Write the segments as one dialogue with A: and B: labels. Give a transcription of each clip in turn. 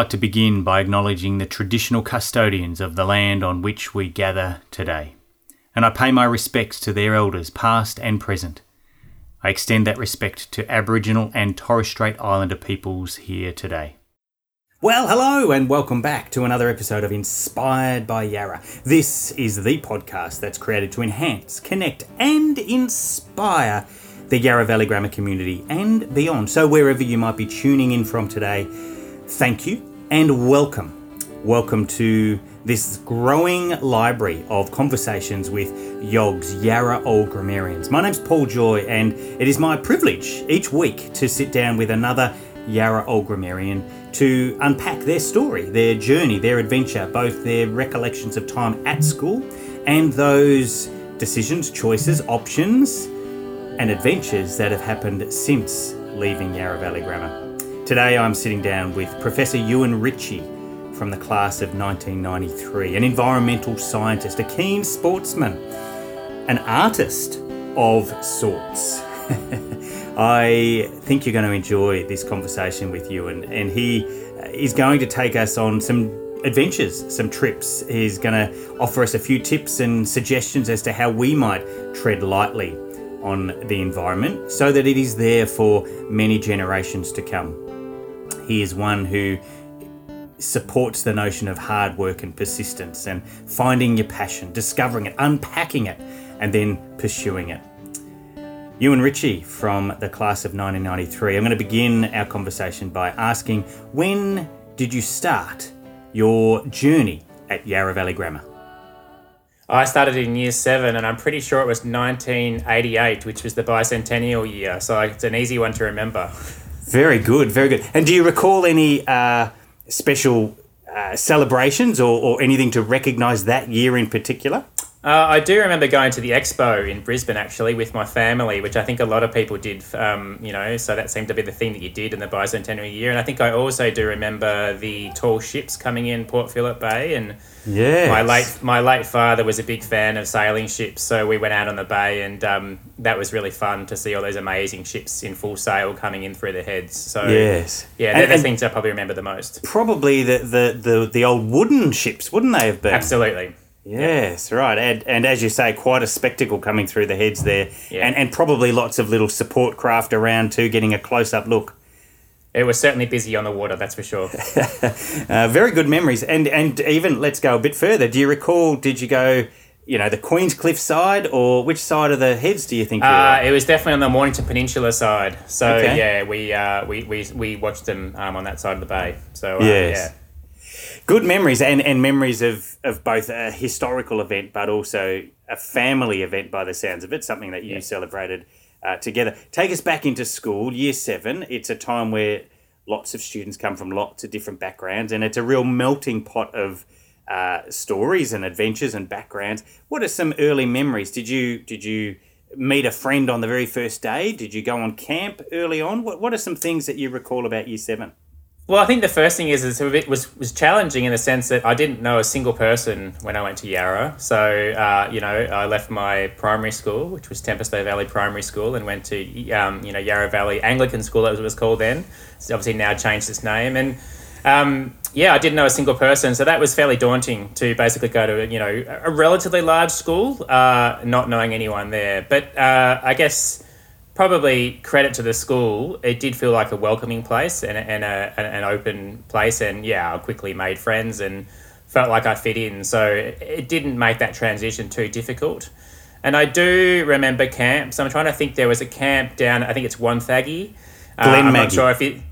A: like to begin by acknowledging the traditional custodians of the land on which we gather today, and I pay my respects to their elders, past and present. I extend that respect to Aboriginal and Torres Strait Islander peoples here today. Well, hello, and welcome back to another episode of Inspired by Yarra. This is the podcast that's created to enhance, connect, and inspire the Yarra Valley Grammar community and beyond. So, wherever you might be tuning in from today, thank you and welcome. Welcome to this growing library of conversations with YOG's Yarra Old Grammarians. My name's Paul Joy, and it is my privilege each week to sit down with another Yarra Old Grammarian to unpack their story, their journey, their adventure, both their recollections of time at school and those decisions, choices, options, and adventures that have happened since leaving Yarra Valley Grammar. Today I'm sitting down with Professor Ewan Ritchie from the class of 1993, an environmental scientist, a keen sportsman, an artist of sorts. I think you're going to enjoy this conversation with Ewan, and he uh, is going to take us on some adventures, some trips. He's going to offer us a few tips and suggestions as to how we might tread lightly on the environment so that it is there for many generations to come. He is one who supports the notion of hard work and persistence and finding your passion, discovering it, unpacking it, and then pursuing it. Ewan Ritchie from the class of 1993. I'm going to begin our conversation by asking when did you start your journey at Yarra Valley Grammar?
B: I started in year seven, and I'm pretty sure it was 1988, which was the bicentennial year. So it's an easy one to remember.
A: Very good, very good. And do you recall any uh, special uh, celebrations or, or anything to recognise that year in particular?
B: Uh, I do remember going to the expo in Brisbane actually with my family, which I think a lot of people did. Um, you know, so that seemed to be the thing that you did in the bicentennial year. And I think I also do remember the tall ships coming in Port Phillip Bay. And
A: yeah,
B: my late my late father was a big fan of sailing ships, so we went out on the bay, and um, that was really fun to see all those amazing ships in full sail coming in through the heads. So
A: yes,
B: yeah, they're and, the things I probably remember the most.
A: Probably the, the the the old wooden ships, wouldn't they have been?
B: Absolutely.
A: Yes, right. And, and as you say, quite a spectacle coming through the heads there. Yeah. And, and probably lots of little support craft around too, getting a close up look.
B: It was certainly busy on the water, that's for sure.
A: uh, very good memories. And, and even, let's go a bit further. Do you recall, did you go, you know, the Queenscliff side or which side of the heads do you think
B: uh, It was definitely on the Mornington Peninsula side. So, okay. yeah, we, uh, we, we, we watched them um, on that side of the bay. So, uh, yes. yeah
A: good memories and, and memories of, of both a historical event but also a family event by the sounds of it, something that you yeah. celebrated uh, together. Take us back into school, year seven. It's a time where lots of students come from lots of different backgrounds and it's a real melting pot of uh, stories and adventures and backgrounds. What are some early memories? Did you did you meet a friend on the very first day? Did you go on camp early on? What, what are some things that you recall about year seven?
B: Well, I think the first thing is, is it was was challenging in the sense that I didn't know a single person when I went to Yarra. So uh, you know, I left my primary school, which was Tempest Bay Valley Primary School, and went to um, you know Yarra Valley Anglican School, that was was called then. It's obviously now changed its name, and um, yeah, I didn't know a single person, so that was fairly daunting to basically go to you know a relatively large school, uh, not knowing anyone there. But uh, I guess probably credit to the school. It did feel like a welcoming place and, and a, an open place. And yeah, I quickly made friends and felt like I fit in. So it didn't make that transition too difficult. And I do remember camps. I'm trying to think there was a camp down, I think it's Wonthaggi.
A: Uh, Glen I'm
B: Maggie. not sure if it,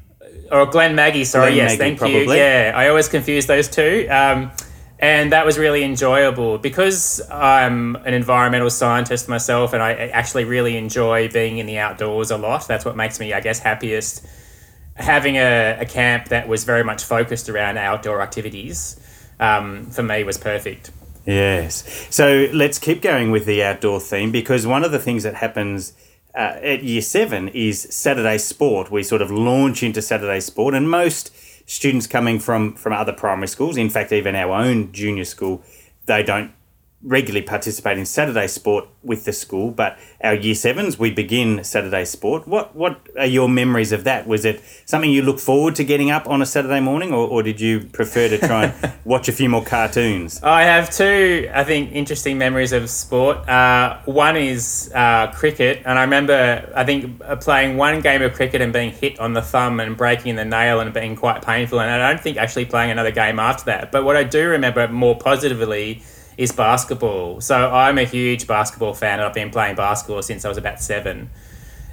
B: or Glenmaggie, sorry, Glen yes, Maggie, thank probably. you. Yeah, I always confuse those two. Um, and that was really enjoyable because I'm an environmental scientist myself and I actually really enjoy being in the outdoors a lot. That's what makes me, I guess, happiest. Having a, a camp that was very much focused around outdoor activities um, for me was perfect.
A: Yes. So let's keep going with the outdoor theme because one of the things that happens uh, at year seven is Saturday sport. We sort of launch into Saturday sport, and most students coming from from other primary schools. In fact, even our own junior school, they don't regularly participate in Saturday sport with the school, but our year sevens we begin Saturday sport. What what are your memories of that? Was it something you look forward to getting up on a Saturday morning, or, or did you prefer to try and watch a few more cartoons?
B: I have two, I think, interesting memories of sport. Uh, one is uh, cricket, and I remember I think uh, playing one game of cricket and being hit on the thumb and breaking the nail and being quite painful, and I don't think actually playing another game after that. But what I do remember more positively is basketball. So I'm a huge basketball fan, and I've been playing basketball since I was about seven.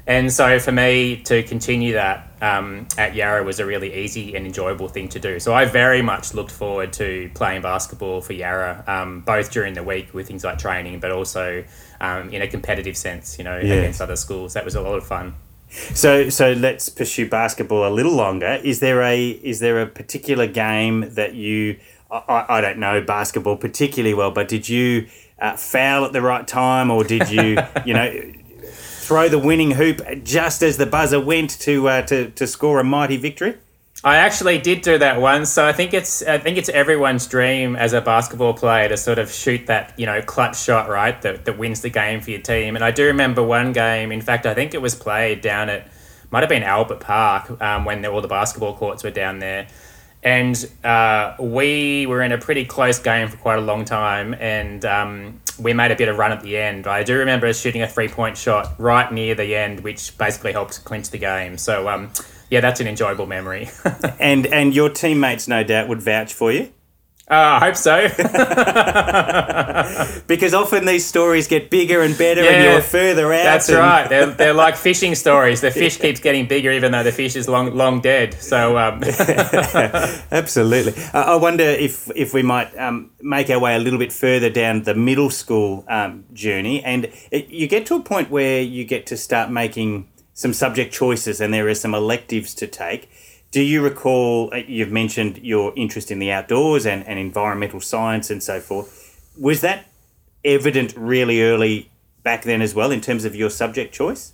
B: And so for me to continue that um, at Yarra was a really easy and enjoyable thing to do. So I very much looked forward to playing basketball for Yarra, um, both during the week with things like training, but also um, in a competitive sense, you know, yes. against other schools. That was a lot of fun.
A: So so let's pursue basketball a little longer. Is there a is there a particular game that you I, I don't know basketball particularly well, but did you uh, foul at the right time, or did you, you know, throw the winning hoop just as the buzzer went to uh, to to score a mighty victory?
B: I actually did do that once, so I think it's I think it's everyone's dream as a basketball player to sort of shoot that you know clutch shot right that, that wins the game for your team. And I do remember one game. In fact, I think it was played down at might have been Albert Park um, when all the basketball courts were down there and uh, we were in a pretty close game for quite a long time, and um, we made a bit of run at the end. I do remember shooting a three point shot right near the end, which basically helped clinch the game. So, um, yeah, that's an enjoyable memory.
A: and and your teammates, no doubt, would vouch for you.
B: Uh, I hope so.
A: because often these stories get bigger and better yeah, and you're further out.
B: That's
A: and...
B: right. They're, they're like fishing stories. The fish keeps getting bigger even though the fish is long long dead. So um...
A: Absolutely. Uh, I wonder if, if we might um, make our way a little bit further down the middle school um, journey. And it, you get to a point where you get to start making some subject choices and there are some electives to take. Do you recall, uh, you've mentioned your interest in the outdoors and, and environmental science and so forth. Was that evident really early back then as well in terms of your subject choice?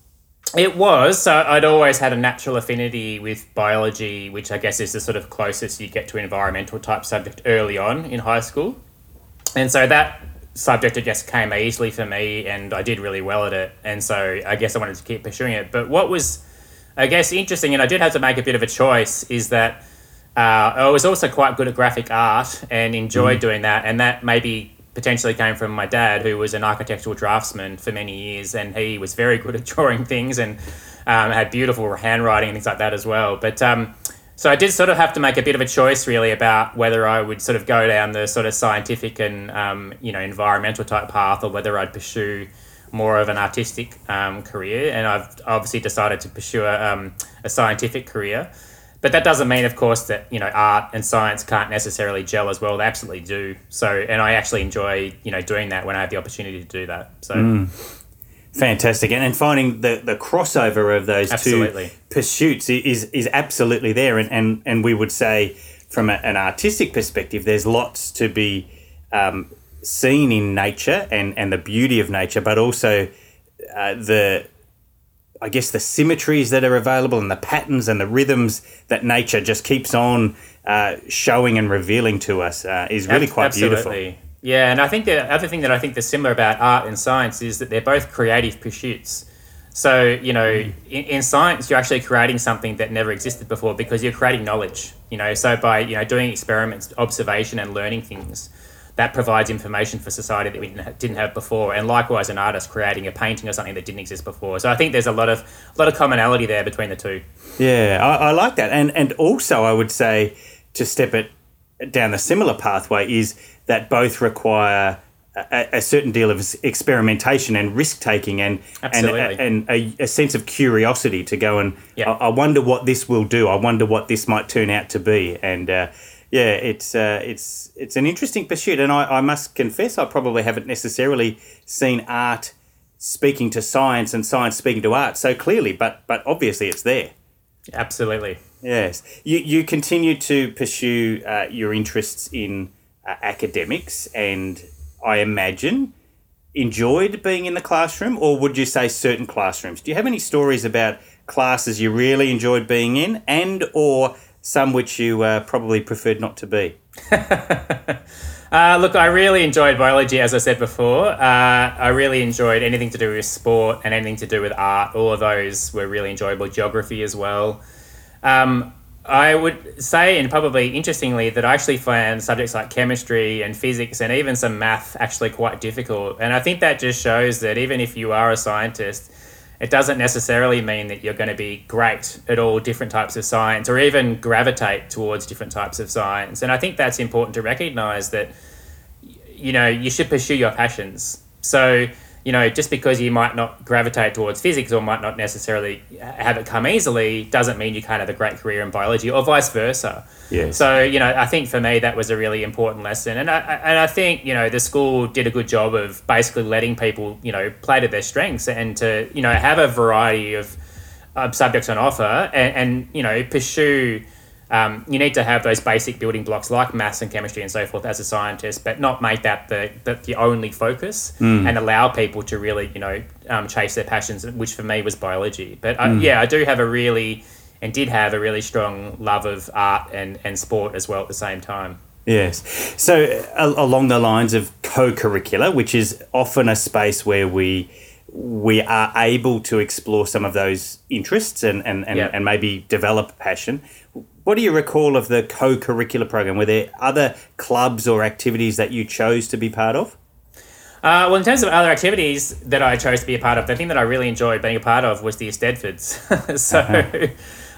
B: It was. So I'd always had a natural affinity with biology, which I guess is the sort of closest you get to environmental type subject early on in high school. And so that subject, I guess, came easily for me and I did really well at it. And so I guess I wanted to keep pursuing it. But what was I guess interesting, and I did have to make a bit of a choice, is that uh, I was also quite good at graphic art and enjoyed mm. doing that, and that maybe potentially came from my dad, who was an architectural draftsman for many years, and he was very good at drawing things and um, had beautiful handwriting and things like that as well. But um, so I did sort of have to make a bit of a choice, really, about whether I would sort of go down the sort of scientific and um, you know environmental type path, or whether I'd pursue more of an artistic um, career, and I've obviously decided to pursue a, um, a scientific career. But that doesn't mean, of course, that you know art and science can't necessarily gel as well. They absolutely do. So, and I actually enjoy you know doing that when I have the opportunity to do that. So.
A: Mm. Fantastic, and, and finding the, the crossover of those absolutely. two pursuits is is absolutely there, and and, and we would say from a, an artistic perspective, there's lots to be um, seen in nature and, and the beauty of nature, but also uh, the I guess the symmetries that are available and the patterns and the rhythms that nature just keeps on uh, showing and revealing to us uh, is really quite Absolutely. beautiful.
B: Yeah, and I think the other thing that I think is similar about art and science is that they're both creative pursuits. So, you know, mm. in, in, science, you're actually creating something that never existed before because you're creating knowledge, you know, so by, you know, doing experiments, observation and learning things that provides information for society that we didn't have before. And likewise, an artist creating a painting or something that didn't exist before. So I think there's a lot of a lot of commonality there between the two.
A: Yeah, I, I like that, and and also I would say to step it down a similar pathway is that both require a, a, certain deal of experimentation and risk taking and Absolutely. and, and a, a, sense of curiosity to go and yeah. I, I, wonder what this will do. I wonder what this might turn out to be. And uh, yeah, it's uh, it's it's an interesting pursuit, and I, I must confess I probably haven't necessarily seen art speaking to science and science speaking to art so clearly, but but obviously it's there.
B: Absolutely.
A: Yes, you you continue to pursue uh, your interests in uh, academics, and I imagine enjoyed being in the classroom, or would you say certain classrooms? Do you have any stories about classes you really enjoyed being in, and or some which you uh, probably preferred not to be?
B: Uh, look, I really enjoyed biology, as I said before. Uh, I really enjoyed anything to do with sport and anything to do with art. All of those were really enjoyable. Geography as well. Um, I would say, and probably interestingly, that I actually found subjects like chemistry and physics and even some math actually quite difficult. And I think that just shows that even if you are a scientist, it doesn't necessarily mean that you're going to be great at all different types of science or even gravitate towards different types of science. And I think that's important to recognize that, you know, you should pursue your passions. So, you know, just because you might not gravitate towards physics or might not necessarily have it come easily doesn't mean you can't have a great career in biology or vice versa.
A: Yes.
B: So, you know, I think for me that was a really important lesson. And I, and I think, you know, the school did a good job of basically letting people, you know, play to their strengths and to, you know, have a variety of, of subjects on offer and, and you know, pursue um, you need to have those basic building blocks like maths and chemistry and so forth as a scientist, but not make that the, the, the only focus
A: Hmm.
B: and allow people to really, you know, um, chase their passions, which for me was biology. But I,
A: Hmm.
B: yeah, I do have a really, and did have a really strong love of art and, and sport as well at the same time.
A: Yes. So, a- along the lines of co-curricular, which is often a space where we we are able to explore some of those interests and and, and,
B: Yeah.
A: and maybe develop passion. What do you recall of the co-curricular program? Were there other clubs or activities that you chose to be part of?
B: Uh, well, in terms of other activities that I chose to be a part of, the thing that I really enjoyed being a part of was the Eisteddfods. so,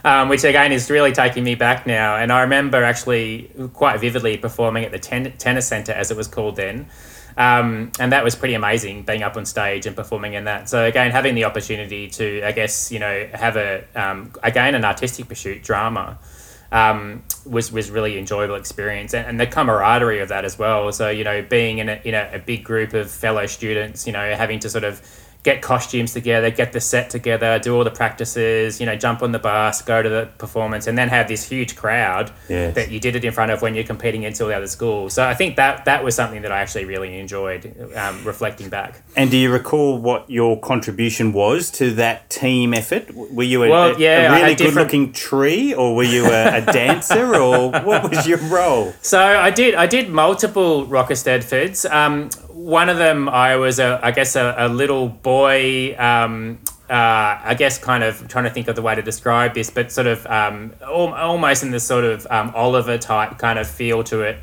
B: um, which again is really taking me back now. And I remember actually quite vividly performing at the ten- tennis centre, as it was called then. Um, and that was pretty amazing being up on stage and performing in that. So again, having the opportunity to, I guess, you know, have a um, again an artistic pursuit, drama, um, was was really enjoyable experience, and, and the camaraderie of that as well. So you know, being in a in a, a big group of fellow students, you know, having to sort of get costumes together, get the set together, do all the practices, you know, jump on the bus, go to the performance, and then have this huge crowd
A: Yes.
B: that you did it in front of when you're competing against all the other schools. So I think that that was something that I actually really enjoyed, um, reflecting back.
A: And do you recall what your contribution was to that team effort? Were you a,
B: Well, yeah,
A: a really
B: had different-
A: good-looking tree, or were you a, a dancer, or what was your role?
B: So I did I did multiple Rock Eisteddfods. Um, one of them I was a I guess a, a little boy. Um, uh, I guess kind of trying to think of the way to describe this, but sort of um, al- almost in this sort of um, Oliver type kind of feel to it.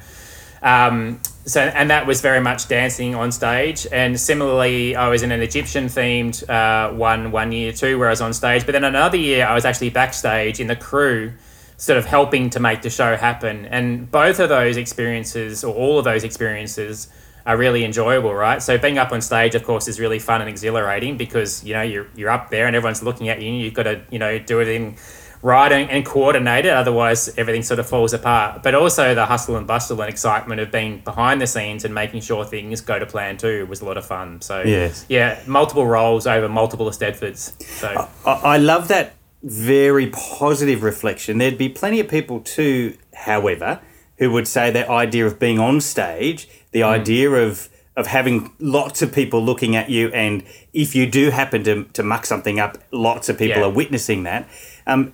B: Um, so and that was very much dancing on stage. And similarly, I was in an Egyptian themed uh, one one year too, where I was on stage. But then another year, I was actually backstage in the crew, sort of helping to make the show happen. And both of those experiences, or all of those experiences, are really enjoyable, right? So being up on stage, of course, is really fun and exhilarating because you know you're you're up there and everyone's looking at you. and You've got to you know do it in right and, and coordinate it, otherwise everything sort of falls apart. But also the hustle and bustle and excitement of being behind the scenes and making sure things go to plan too was a lot of fun. So
A: Yes.
B: yeah, multiple roles over multiple Eisteddfods. So
A: I, I love that very positive reflection. There'd be plenty of people too, however, who would say that idea of being on stage, the idea of of having lots of people looking at you, and if you do happen to, to muck something up, lots of people
B: Yeah.
A: are witnessing that. Um,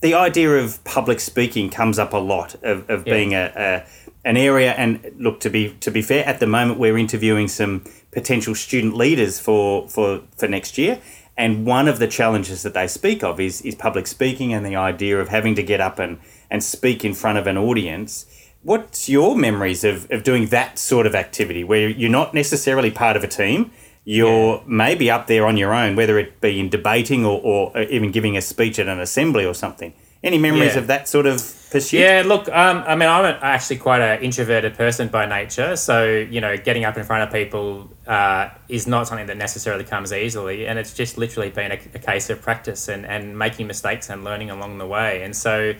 A: the idea of public speaking comes up a lot of, of
B: Yeah.
A: being a, a an area and look to be to be fair at the moment we're interviewing some potential student leaders for for for next year and one of the challenges that they speak of is is public speaking and the idea of having to get up and and speak in front of an audience what's your memories of, of doing that sort of activity where you're not necessarily part of a team you're maybe up there on your own whether it be in debating or, or even giving a speech at an assembly or something any memories
B: Yeah.
A: of that sort of pursuit
B: Yeah, look, um, I mean, I'm actually quite an introverted person by nature, so you know, getting up in front of people uh, is not something that necessarily comes easily, and it's just literally been a, a case of practice and, and making mistakes and learning along the way. And so,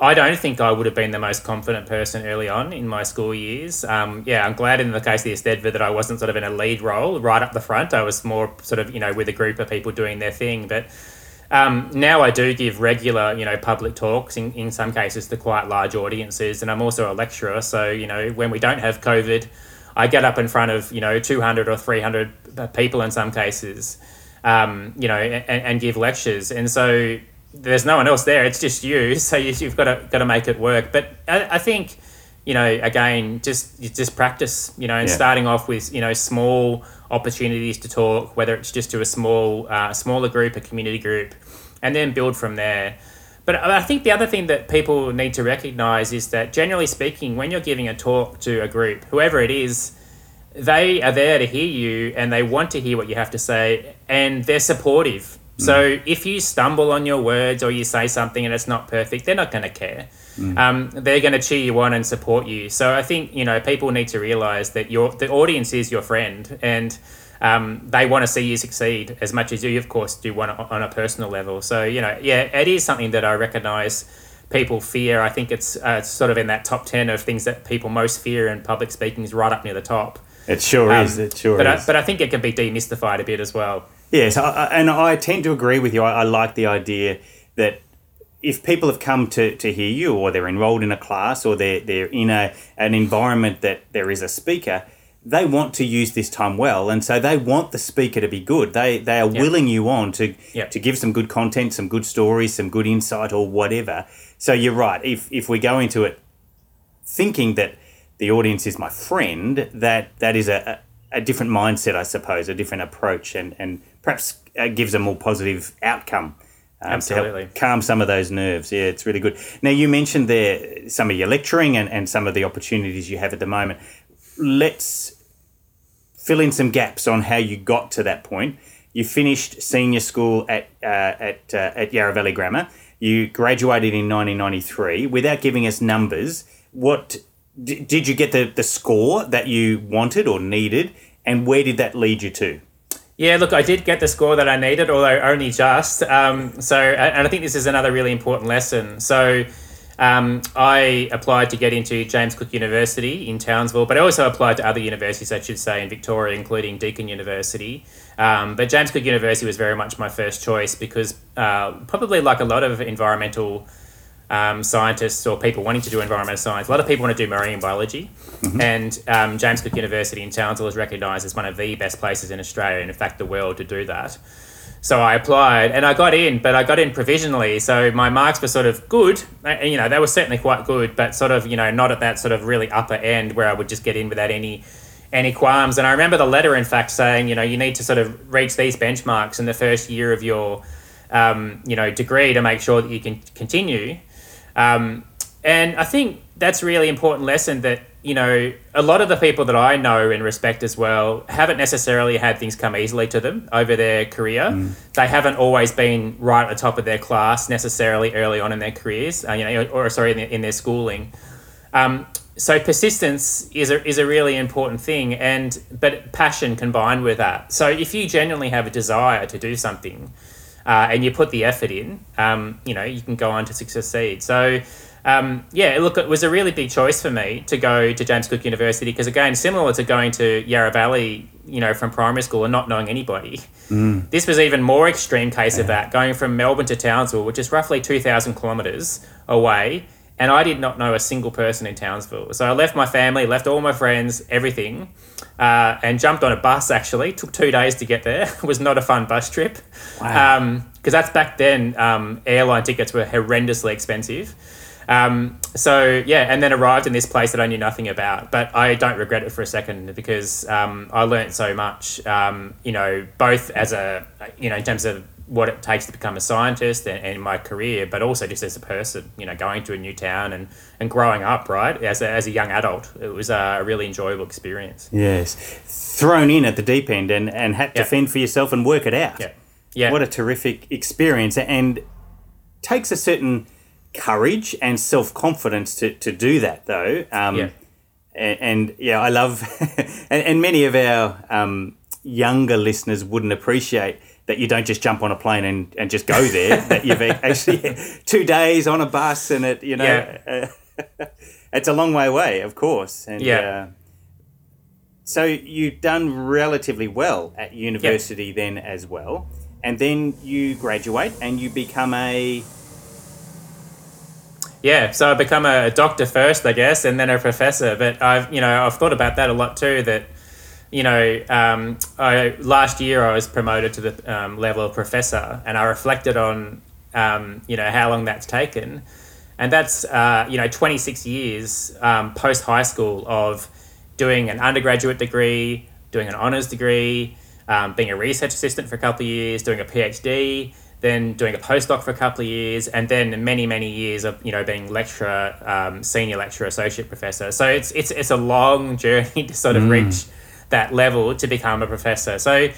B: I don't think I would have been the most confident person early on in my school years. Um, yeah, I'm glad in the case of the Eisteddfod that I wasn't sort of in a lead role right up the front. I was more sort of you know with a group of people doing their thing, but. Um, now I do give regular, you know, public talks in, in some cases to quite large audiences, and I'm also a lecturer. So you know, when we don't have COVID, I get up in front of you know 200 or 300 people in some cases, um, you know, and, and give lectures. And so there's no one else there; it's just you. So you, you've got to got to make it work. But I, I think you know, again, just just practice, you know, and
A: Yeah.
B: starting off with you know small opportunities to talk, whether it's just to a small uh, smaller group, a community group, and then build from there. But I think the other thing that people need to recognize is that generally speaking, when you're giving a talk to a group, whoever it is, they are there to hear you and they want to hear what you have to say and they're supportive. So if you stumble on your words or you say something and it's not perfect, they're not going to care. Um, they're going to cheer you on and support you. So I think you know people need to realize that your the audience is your friend and um, they want to see you succeed as much as you, of course, do want to, on a personal level. So you know, yeah, it is something that I recognize people fear. I think it's uh, sort of in that top ten of things that people most fear, and public speaking is right up near the top.
A: It sure
B: Um,
A: is. It sure
B: but
A: is.
B: I, but I think it can be demystified a bit as well.
A: Yes, I, and I tend to agree with you. I, I like the idea that if people have come to, to hear you, or they're enrolled in a class, or they're they're in a an environment that there is a speaker, they want to use this time well, and so they want the speaker to be good. They they are willing you on to
B: Yep.
A: to give some good content, some good stories, some good insight, or whatever. So you're right. If if we go into it thinking that the audience is my friend, that that is a, a, a different mindset, I suppose, a different approach, and and perhaps uh, gives a more positive outcome. Um,
B: Absolutely.
A: To help calm some of those nerves. Yeah, it's really good. Now, you mentioned there some of your lecturing and, and some of the opportunities you have at the moment. Let's fill in some gaps on how you got to that point. You finished senior school at uh, at uh, at Yarra Valley Grammar. You graduated in 1993. Without giving us numbers, what d- did you get the, the score that you wanted or needed, and where did that lead you to?
B: Yeah, look, I did get the score that I needed, although only just. Um, so, and I think this is another really important lesson. So, um, I applied to get into James Cook University in Townsville, but I also applied to other universities, I should say, in Victoria, including Deakin University. Um, but James Cook University was very much my first choice because, uh, probably like a lot of environmental um, scientists or people wanting to do environmental science, a lot of people want to do marine biology. And um, James Cook University in Townsville is recognised as one of the best places in Australia and, in fact, the world to do that. So I applied and I got in, but I got in provisionally. So my marks were sort of good. Uh, You know, they were certainly quite good, but sort of, you know, not at that sort of really upper end where I would just get in without any any qualms. And I remember the letter, in fact, saying, you know, you need to sort of reach these benchmarks in the first year of your, um, you know, degree to make sure that you can continue. Um, and I think that's a really important lesson that, you know, a lot of the people that I know and respect as well haven't necessarily had things come easily to them over their career. They haven't always been right at the top of their class necessarily early on in their careers, uh, you know, or sorry, in their, in their schooling. Um, so persistence is a, is a really important thing and but passion combined with that so if you genuinely have a desire to do something uh, and you put the effort in um, you know you can go on to succeed. So um, yeah look it was a really big choice for me to go to james cook university because again similar to going to yarra valley you know from primary school and not knowing anybody. This was even more extreme case of that going from melbourne to townsville which is roughly 2000 kilometres away and I did not know a single person in Townsville. So I left my family, left all my friends, everything, uh, and jumped on a bus. Actually, took two days to get there. it was not a fun bus trip,
A: Wow.
B: because that's back then. Um, airline tickets were horrendously expensive. Um, so yeah, and then arrived in this place that I knew nothing about, but I don't regret it for a second because um, I learned so much. Um, you know, both as a you know in terms of what it takes to become a scientist and, and my career, but also just as a person. You know, going to a new town and, and growing up right as a, as a young adult, it was a really enjoyable experience.
A: Yes, thrown in at the deep end and, and had to
B: Yeah.
A: fend for yourself and work it out.
B: Yeah, yeah,
A: What a terrific experience and takes a certain courage and self confidence to, to do that though. Um,
B: Yeah.
A: And, and yeah, I love, and, and many of our um, younger listeners wouldn't appreciate that you don't just jump on a plane and, and just go there. that you've actually two days on a bus and it, you know,
B: Yeah.
A: uh, it's a long way away, of course. And,
B: Yeah.
A: Uh, so you've done relatively well at university then as well, and then you graduate and you become a
B: Yeah, so I become a doctor first, I guess, and then a professor. But I've, you know, I've thought about that a lot too. That, you know, um, I last year I was promoted to the um, level of professor, and I reflected on, um, you know, how long that's taken, and that's uh, you know 26 years um, post high school of doing an undergraduate degree, doing an honors degree, um, being a research assistant for a couple of years, doing a PhD, then doing a postdoc for a couple of years, and then many many years of you know being lecturer, um, senior lecturer, associate professor. So it's it's it's a long journey to sort of mm. reach that level to become a professor. So,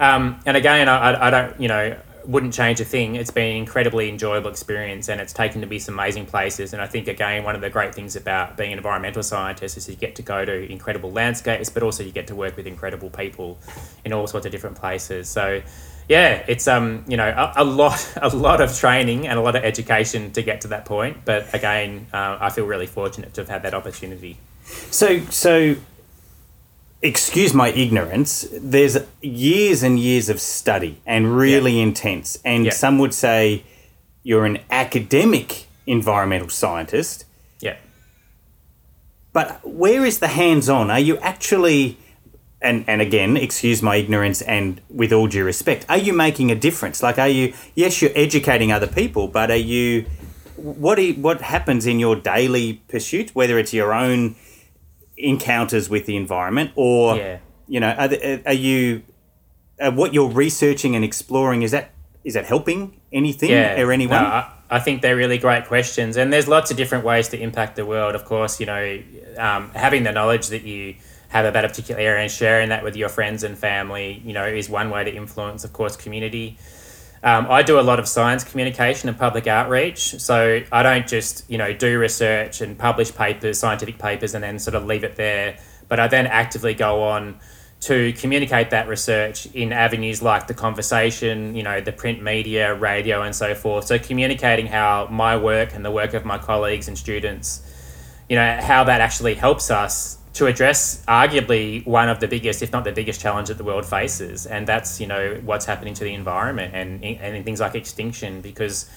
B: um, and again, I, I don't you know wouldn't change a thing. It's been an incredibly enjoyable experience and it's taken to be some amazing places. And I think, again, one of the great things about being an environmental scientist is you get to go to incredible landscapes, but also you get to work with incredible people in all sorts of different places. So, yeah, it's um you know a, a lot a lot of training and a lot of education to get to that point. But again, uh, I feel really fortunate to have had that opportunity.
A: So so excuse my ignorance, there's years and years of study and really yeah. intense. And yeah. some would say you're an academic environmental scientist.
B: Yeah.
A: But where is the hands on? Are you actually, and, and again, excuse my ignorance and with all due respect, are you making a difference? Like, are you, yes, you're educating other people, but are you, what, you, what happens in your daily pursuit, whether it's your own encounters with the environment, or yeah. you know, are, are you uh, what you're researching and exploring is that is that helping anything yeah. or anyone?
B: No, I, I, think they're really great questions, and there's lots of different ways to impact the world. Of course, you know, um, having the knowledge that you have about a particular area and sharing that with your friends and family, you know, is one way to influence, of course, community. Um, I do a lot of science communication and public outreach. So I don't just, you know, do research and publish papers, scientific papers, and then sort of leave it there. But I then actively go on to communicate that research in avenues like the conversation, you know, the print media, radio, and so forth. So communicating how my work and the work of my colleagues and students, you know, how that actually helps us to address arguably one of the biggest, if not the biggest challenge that the world faces. And that's, you know, what's happening to the environment and, and things like extinction because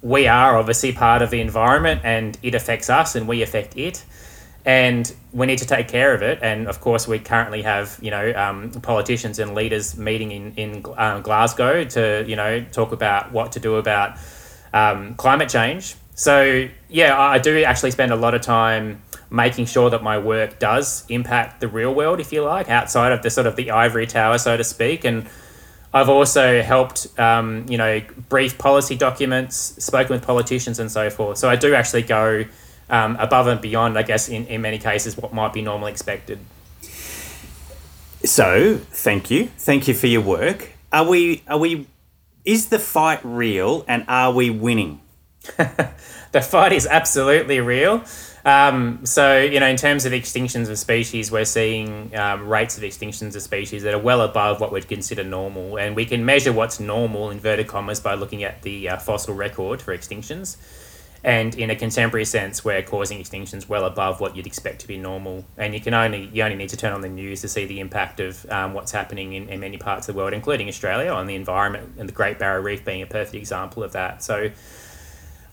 B: we are obviously part of the environment and it affects us and we affect it. And we need to take care of it. And of course, we currently have, you know, um, politicians and leaders meeting in, in um, Glasgow to, you know, talk about what to do about um, climate change. So, yeah, I do actually spend a lot of time making sure that my work does impact the real world, if you like, outside of the sort of the ivory tower, so to speak. And I've also helped, um, you know, brief policy documents, spoken with politicians, and so forth. So I do actually go um, above and beyond, I guess, in, in many cases, what might be normally expected.
A: So, thank you, thank you for your work. Are we? Are we? Is the fight real, and are we winning?
B: the fight is absolutely real. Um, so, you know, in terms of extinctions of species, we're seeing um, rates of extinctions of species that are well above what we'd consider normal. And we can measure what's normal, inverted commas, by looking at the uh, fossil record for extinctions. And in a contemporary sense, we're causing extinctions well above what you'd expect to be normal. And you can only you only need to turn on the news to see the impact of um, what's happening in, in many parts of the world, including Australia, on the environment, and the Great Barrier Reef being a perfect example of that. So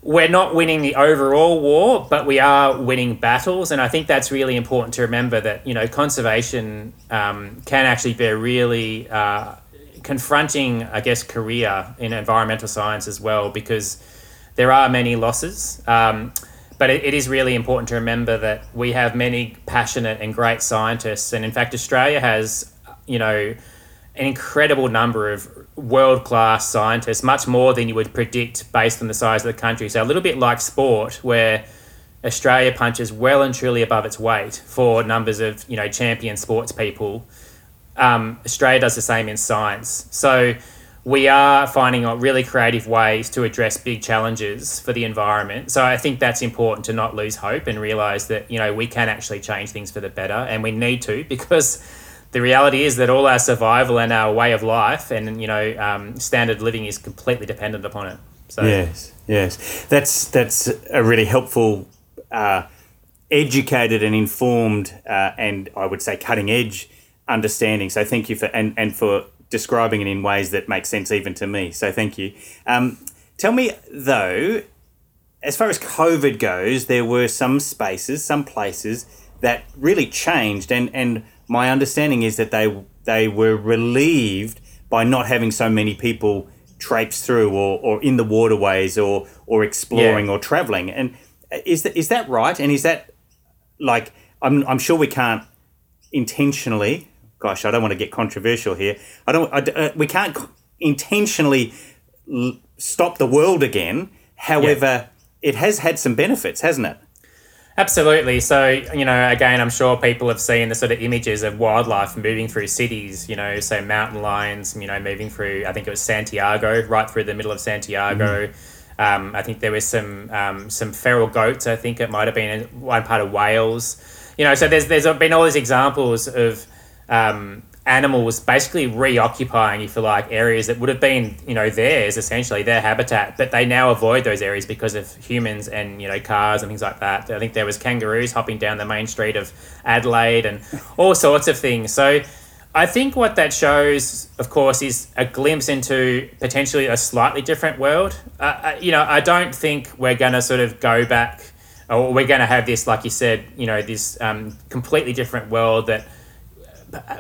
B: we're not winning the overall war, but we are winning battles, and I think that's really important to remember that you know conservation um, can actually be a really uh, confronting, I guess, career in environmental science as well because there are many losses. Um, but it, it is really important to remember that we have many passionate and great scientists, and in fact, Australia has you know an incredible number of world class scientists, much more than you would predict based on the size of the country. So, a little bit like sport, where Australia punches well and truly above its weight for numbers of you know champion sports people. Um, Australia does the same in science. So we are finding out really creative ways to address big challenges for the environment. So I think that's important to not lose hope and realize that you know we can actually change things for the better, and we need to because the reality is that all our survival and our way of life and you know um, standard living is completely dependent upon it.
A: So yes, yes, that's that's a really helpful, uh, educated and informed, uh, and I would say cutting edge understanding. So thank you for and and for describing it in ways that make sense even to me. So thank you. Um, tell me though, as far as COVID goes, there were some spaces, some places that really changed and and my understanding is that they they were relieved by not having so many people traipse through or, or in the waterways or or exploring yeah. or traveling and Is that is that right? And is that like I'm I'm sure we can't intentionally. Gosh, I don't want to get controversial here. I don't. I, uh, we can't intentionally l- stop the world again. However, yeah. it has had some benefits, hasn't it?
B: Absolutely. So, you know, again, I'm sure people have seen the sort of images of wildlife moving through cities, you know, say mountain lions, you know, moving through, I think it was Santiago, right through the middle of Santiago. Mm-hmm. Um, I think there was some um, some feral goats. I think it might have been in one part of Wales. You know, so there's there's been all these examples of um, animals basically reoccupying, if you like, areas that would have been, you know, theirs essentially, their habitat, but they now avoid those areas because of humans and, you know, cars and things like that. I think there was kangaroos hopping down the main street of Adelaide and all sorts of things. So I think what that shows, of course, is a glimpse into potentially a slightly different world. Uh, you know, I don't think we're going to sort of go back or we're going to have this, like you said, you know, this um, completely different world that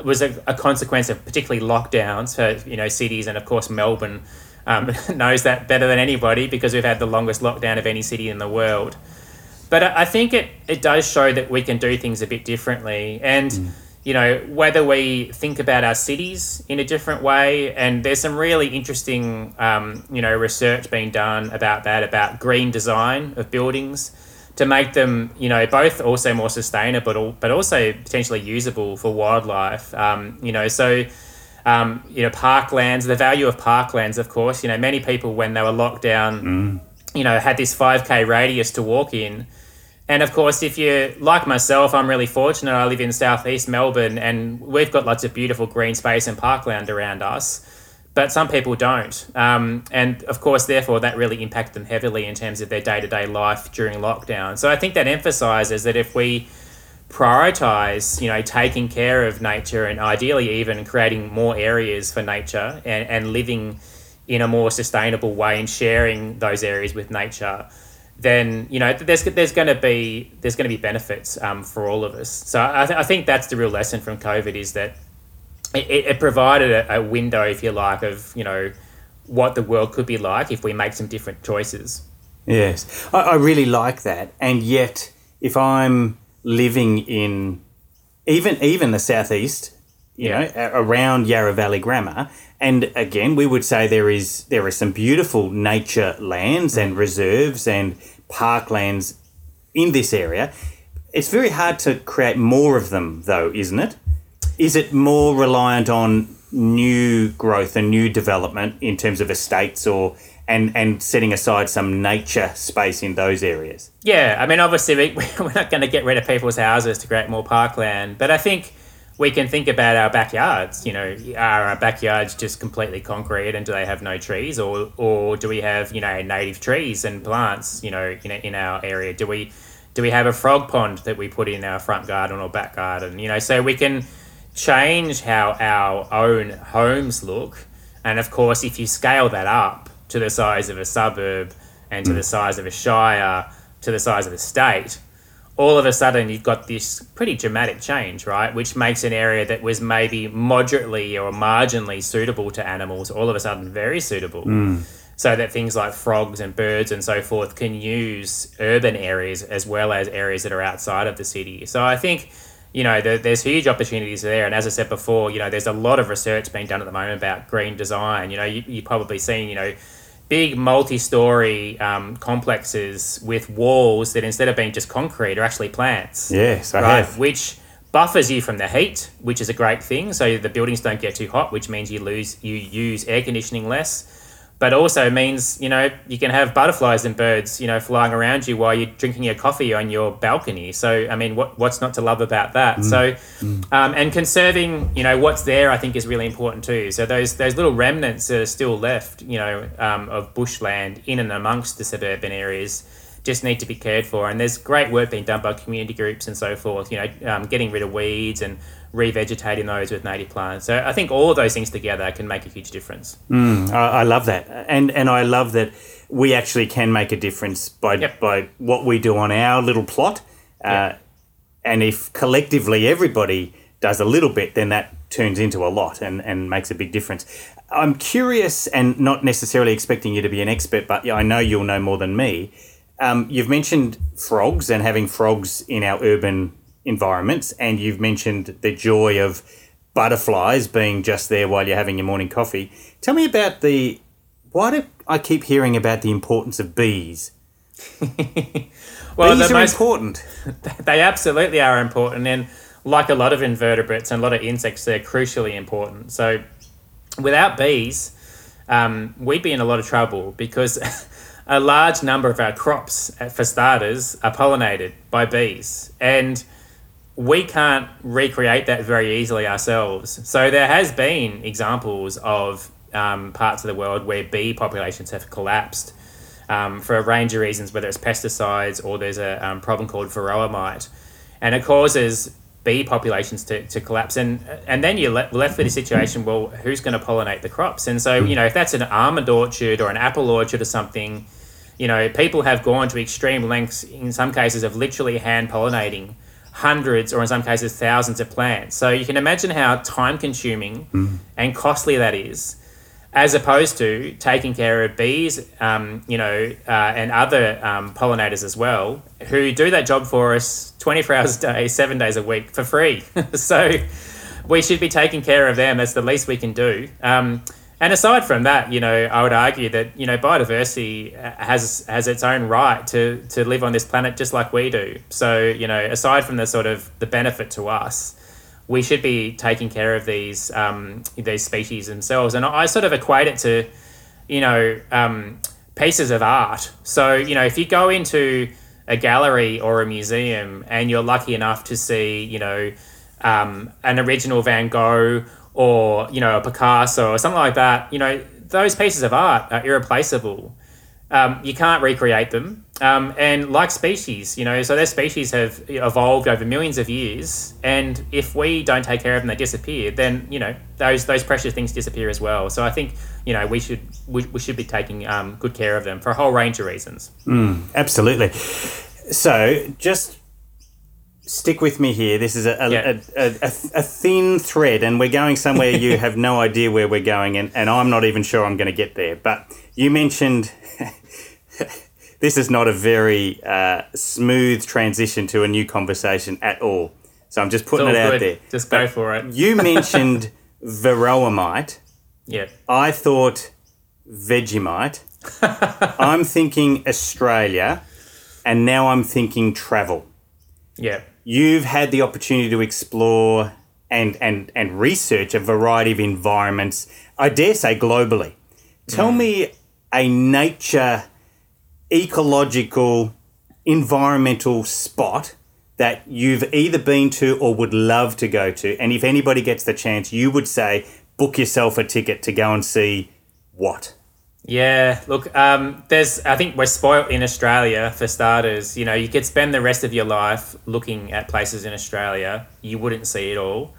B: was a, a, consequence of particularly lockdowns for you know cities and of course Melbourne um, knows that better than anybody because we've had the longest lockdown of any city in the world. But I think it, it does show that we can do things a bit differently. And, mm. you know, whether we think about our cities in a different way, and there's some really interesting, um, you know, research being done about that, about green design of buildings to make them, you know, both also more sustainable, but also potentially usable for wildlife. Um, you know, so. Um, you know, parklands, the value of parklands, of course. You know, many people, when they were locked down, mm. you know, had this 5K radius to walk in. And of course, if you like myself, I'm really fortunate. I live in southeast Melbourne and we've got lots of beautiful green space and parkland around us but some people don't. Um, and of course, therefore, that really impacted them heavily in terms of their day to day life during lockdown. So I think that emphasizes that if we prioritize, you know, taking care of nature and ideally even creating more areas for nature and, and living in a more sustainable way and sharing those areas with nature, then you know there's there's going to be there's going to be benefits um, for all of us. So I, th- I think that's the real lesson from COVID is that it, it provided a, a, window, if you like, of you know what the world could be like if we make some different choices.
A: Yes, I, I really like that, and yet if I'm living in even even the southeast, you yeah. know, around Yarra Valley Grammar, and again, we would say there is there are some beautiful nature lands mm. and reserves and parklands in this area. It's very hard to create more of them, though, isn't it? Is it more reliant on new growth and new development in terms of estates or and and setting aside some nature space in those areas?
B: Yeah, I mean, obviously we, we're not going to get rid of people's houses to create more parkland, but I think we can think about our backyards. You know, are our backyards just completely concrete, and do they have no trees, or or do we have you know native trees and plants? You know, in in our area, do we do we have a frog pond that we put in our front garden or back garden? You know, so we can change how our own homes look. And of course, if you scale that up to the size of a suburb and to mm. the size of a shire, to the size of a state, all of a sudden you've got this pretty dramatic change, right? Which makes an area that was maybe moderately or marginally suitable to animals all of a sudden very suitable. Mm. So that things like frogs and birds and so forth can use urban areas as well as areas that are outside of the city. So I think you know, there, there's huge opportunities there. And as I said before, you know, there's a lot of research being done at the moment about green design. You know, you, you've probably seen, you know, big multi-story um, complexes with walls that instead of being just concrete are actually plants.
A: Yes, I right? have.
B: Which buffers you from the heat, which is a great thing. So the buildings don't get too hot, which means you lose you use air conditioning less but also means you know you can have butterflies and birds you know flying around you while you're drinking your coffee on your balcony so i mean what, what's not to love about that mm. so mm. Um, and conserving you know what's there i think is really important too so those those little remnants that are still left you know um, of bushland in and amongst the suburban areas just need to be cared for and there's great work being done by community groups and so forth you know um, getting rid of weeds and revegetating those with native plants. So I think all of those things together can make a huge difference.
A: Mm, I, I, love that, and and I love that we actually can make a difference by yep. by what we do on our little plot. Uh, yep. And if collectively everybody does a little bit, then that turns into a lot and, and makes a big difference. I'm curious, and not necessarily expecting you to be an expert, but I know you'll know more than me. um, you've mentioned frogs and having frogs in our urban environments, and you've mentioned the joy of butterflies being just there while you're having your morning coffee. Tell me about the. Why do I keep hearing about the importance of bees?
B: well,
A: bees are
B: most,
A: important.
B: they absolutely are important, and like a lot of invertebrates and a lot of insects, they're crucially important. So, without bees, um, we'd be in a lot of trouble because a large number of our crops, uh, for starters, are pollinated by bees, and we can't recreate that very easily ourselves. So there has been examples of um, parts of the world where bee populations have collapsed um, for a range of reasons, whether it's pesticides or there's a um, problem called varroa mite, and it causes bee populations to, to collapse. And and then you're left with a situation well who's going to pollinate the crops? And so you know if that's an almond orchard or an apple orchard or something you know people have gone to extreme lengths in some cases of literally hand pollinating hundreds or in some cases thousands of plants so you can imagine how time consuming mm. and costly that is as opposed to taking care of bees, um, you know, uh, and other um, pollinators as well, who do that job for us 24 hours a day, seven days a week for free. so we should be taking care of them. That's the least we can do. Um, and aside from that, you know, I would argue that you know biodiversity has has its own right to to live on this planet just like we do. So you know, aside from the sort of the benefit to us, we should be taking care of these um, these species themselves. And I sort of equate it to, you know, um, pieces of art. So you know, if you go into a gallery or a museum and you're lucky enough to see, you know, um, an original Van Gogh or you know a Picasso or something like that, you know, those pieces of art are irreplaceable. Um, you can't recreate them. Um, and like species, you know, so their species have evolved over millions of years, and if we don't take care of them, they disappear. Then you know those those precious things disappear as well. So I think you know we should we, we should be taking um, good care of them for a whole range of reasons.
A: Mm, absolutely. So just stick with me here. This is a a, yeah. a, a, a, thin thread, and we're going somewhere you have no idea where we're going, and, and I'm not even sure I'm going to get there. But you mentioned this is not a very uh, smooth transition to a new conversation at all. So I'm just putting it out
B: good.
A: there.
B: Just go for it.
A: you mentioned varroa mite.
B: Yeah.
A: I thought Vegemite. I'm thinking Australia, and now I'm thinking travel.
B: Yeah.
A: You've had the opportunity to explore and, and, and research a variety of environments, I dare say globally. Tell mm. me a nature ecological, environmental spot that you've either been to or would love to go to? And if anybody gets the chance, you would say, book yourself a ticket to go and see what?
B: Yeah, look, um, there's. I think we're spoilt in Australia for starters. You know, you could spend the rest of your life looking at places in Australia, you wouldn't see it all.